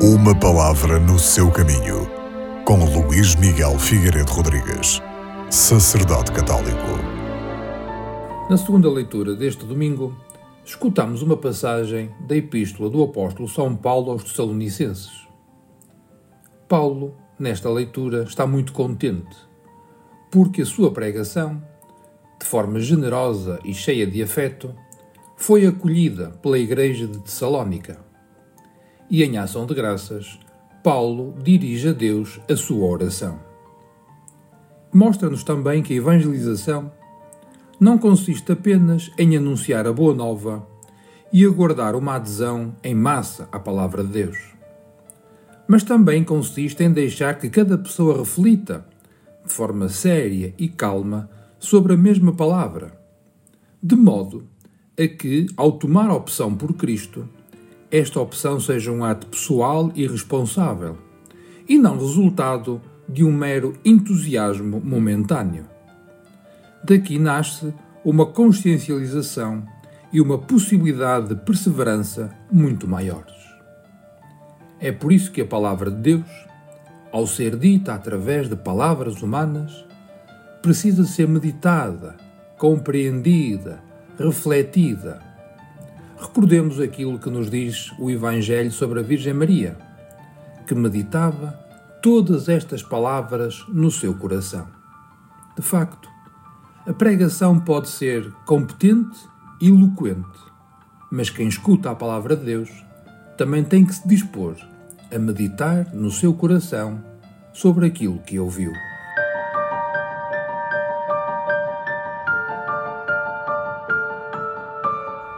Uma palavra no seu caminho, com Luís Miguel Figueiredo Rodrigues, sacerdote católico. Na segunda leitura deste domingo, escutamos uma passagem da Epístola do Apóstolo São Paulo aos Tessalonicenses. Paulo, nesta leitura, está muito contente, porque a sua pregação, de forma generosa e cheia de afeto, foi acolhida pela Igreja de Tessalónica e, em ação de graças, Paulo dirige a Deus a sua oração. Mostra-nos também que a evangelização não consiste apenas em anunciar a boa nova e aguardar uma adesão em massa à palavra de Deus, mas também consiste em deixar que cada pessoa reflita, de forma séria e calma, sobre a mesma palavra, de modo a que, ao tomar a opção por Cristo, esta opção seja um ato pessoal e responsável, e não resultado de um mero entusiasmo momentâneo. Daqui nasce uma consciencialização e uma possibilidade de perseverança muito maiores. É por isso que a palavra de Deus, ao ser dita através de palavras humanas, precisa ser meditada, compreendida, refletida recordemos aquilo que nos diz o Evangelho sobre a Virgem Maria, que meditava todas estas palavras no seu coração. De facto, a pregação pode ser competente e eloquente, mas quem escuta a palavra de Deus também tem que se dispor a meditar no seu coração sobre aquilo que ouviu.